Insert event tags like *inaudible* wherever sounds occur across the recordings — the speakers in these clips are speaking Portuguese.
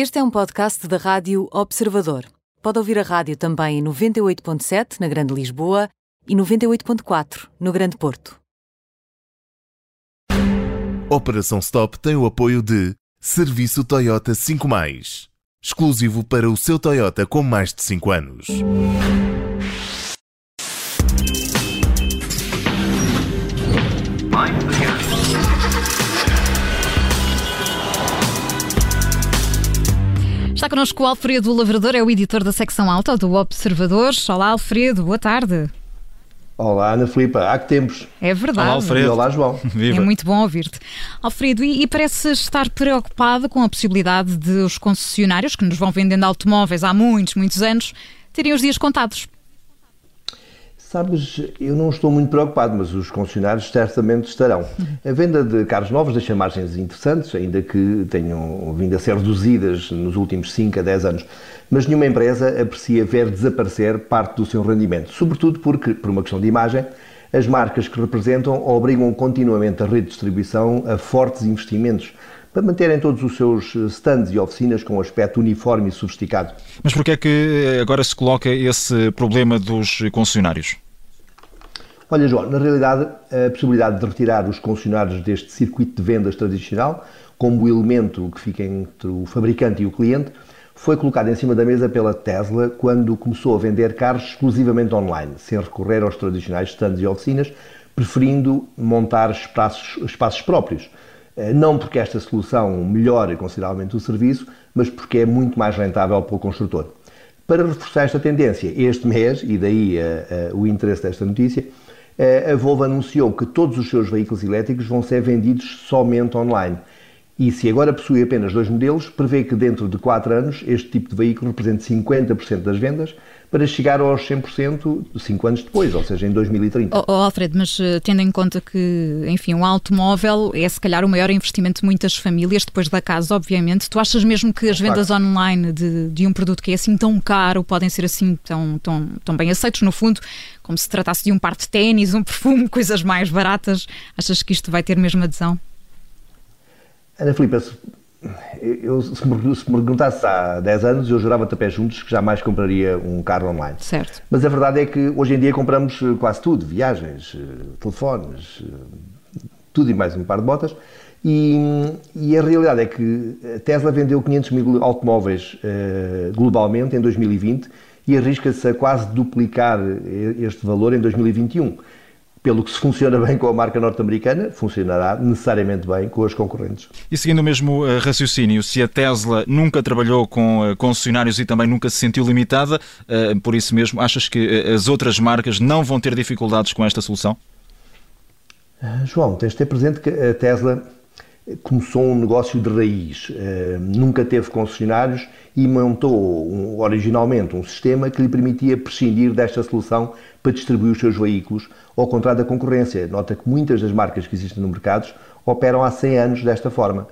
Este é um podcast da Rádio Observador. Pode ouvir a rádio também em 98.7 na Grande Lisboa e 98.4 no Grande Porto. Operação Stop tem o apoio de Serviço Toyota 5+, exclusivo para o seu Toyota com mais de 5 anos. Está connosco o Alfredo Lavrador, é o editor da secção alta do Observador. Olá, Alfredo, boa tarde. Olá, Ana Filipa, há que tempos. É verdade. Olá, Alfredo. E olá, João. *laughs* É muito bom ouvir-te. Alfredo, e, e parece estar preocupado com a possibilidade de os concessionários que nos vão vendendo automóveis há muitos, muitos anos terem os dias contados. Sabes, eu não estou muito preocupado, mas os concessionários certamente estarão. A venda de carros novos deixa margens interessantes, ainda que tenham vindo a ser reduzidas nos últimos 5 a 10 anos. Mas nenhuma empresa aprecia ver desaparecer parte do seu rendimento, sobretudo porque, por uma questão de imagem, as marcas que representam obrigam continuamente a rede de distribuição a fortes investimentos para manterem todos os seus stands e oficinas com um aspecto uniforme e sofisticado. Mas porquê é que agora se coloca esse problema dos concessionários? Olha, João, na realidade, a possibilidade de retirar os concessionários deste circuito de vendas tradicional, como elemento que fica entre o fabricante e o cliente, foi colocado em cima da mesa pela Tesla quando começou a vender carros exclusivamente online, sem recorrer aos tradicionais stands e oficinas, preferindo montar espaços, espaços próprios. Não porque esta solução melhore consideravelmente o serviço, mas porque é muito mais rentável para o construtor. Para reforçar esta tendência, este mês, e daí uh, uh, o interesse desta notícia, a Volvo anunciou que todos os seus veículos elétricos vão ser vendidos somente online. E se agora possui apenas dois modelos, prevê que dentro de 4 anos este tipo de veículo represente 50% das vendas, para chegar aos 100% 5 anos depois, ou seja, em 2030. Oh, oh, Alfredo, mas uh, tendo em conta que, enfim, um automóvel é se calhar o maior investimento de muitas famílias, depois da casa, obviamente, tu achas mesmo que as vendas online de, de um produto que é assim tão caro podem ser assim tão, tão, tão bem aceitos, no fundo, como se tratasse de um par de ténis, um perfume, *laughs* coisas mais baratas? Achas que isto vai ter mesmo adesão? Ana Filipe, se, eu, se, me, se me perguntasse há 10 anos, eu jurava-te a pé juntos que jamais compraria um carro online. Certo. Mas a verdade é que hoje em dia compramos quase tudo, viagens, telefones, tudo e mais um par de botas. E, e, a realidade é que a Tesla vendeu 500 mil automóveis uh, globalmente em 2020 e arrisca-se a quase duplicar este valor em 2021 pelo que se funciona bem com a marca norte-americana, funcionará necessariamente bem com as concorrentes. E seguindo o mesmo uh, raciocínio, se a Tesla nunca trabalhou com uh, concessionários e também nunca se sentiu limitada, uh, por isso mesmo, achas que as outras marcas não vão ter dificuldades com esta solução? João, tens de ter presente que a Tesla começou um negócio de raiz, nunca teve concessionários e montou originalmente um sistema que lhe permitia prescindir desta solução para distribuir os seus veículos, ao contrário da concorrência. Nota que muitas das marcas que existem no mercado operam há 100 anos desta forma.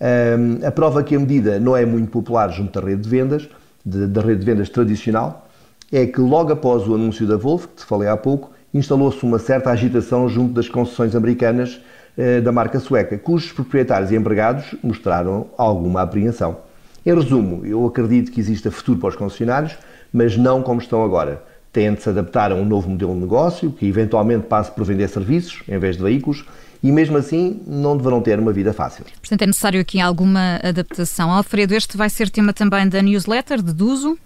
Um, a prova que a medida não é muito popular junto da rede de vendas, da rede de vendas tradicional, é que logo após o anúncio da Volvo, que te falei há pouco, instalou-se uma certa agitação junto das concessões americanas eh, da marca sueca, cujos proprietários e empregados mostraram alguma apreensão. Em resumo, eu acredito que exista futuro para os concessionários, mas não como estão agora têm de se adaptar a um novo modelo de negócio, que eventualmente passe por vender serviços em vez de veículos, e mesmo assim não deverão ter uma vida fácil. Portanto, é necessário aqui alguma adaptação. Alfredo, este vai ser tema também da newsletter, de Duso?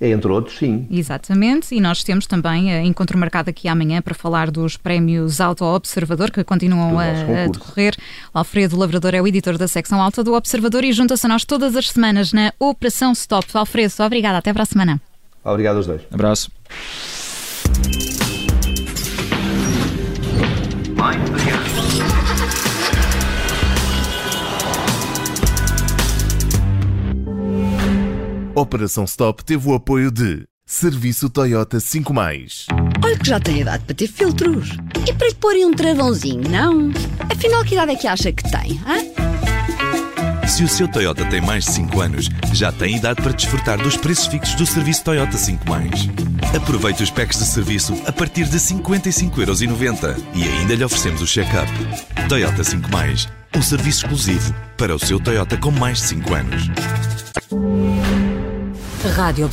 Entre outros, sim. Exatamente, e nós temos também uh, encontro marcado aqui amanhã para falar dos prémios Auto Observador que continuam a, a, decorrer. O Alfredo Lavrador é o editor da secção alta do Observador e junta-se a nós todas as semanas na Operação Stop. Alfredo, obrigada, até para a semana. Obrigado aos dois. Abraço. Operação Stop teve o apoio de Serviço Toyota 5+. Olha que já tem idade para ter filtros. E para lhe porem um travãozinho, não? Afinal, que idade é que acha que tem, hein? Se o seu Toyota tem mais de 5 anos, já tem idade para desfrutar dos preços fixos do serviço Toyota 5+. Aproveite os packs de serviço a partir de 55,90€ e ainda lhe oferecemos o check-up. Toyota 5+, um serviço exclusivo para o seu Toyota com mais de 5 anos. Rádio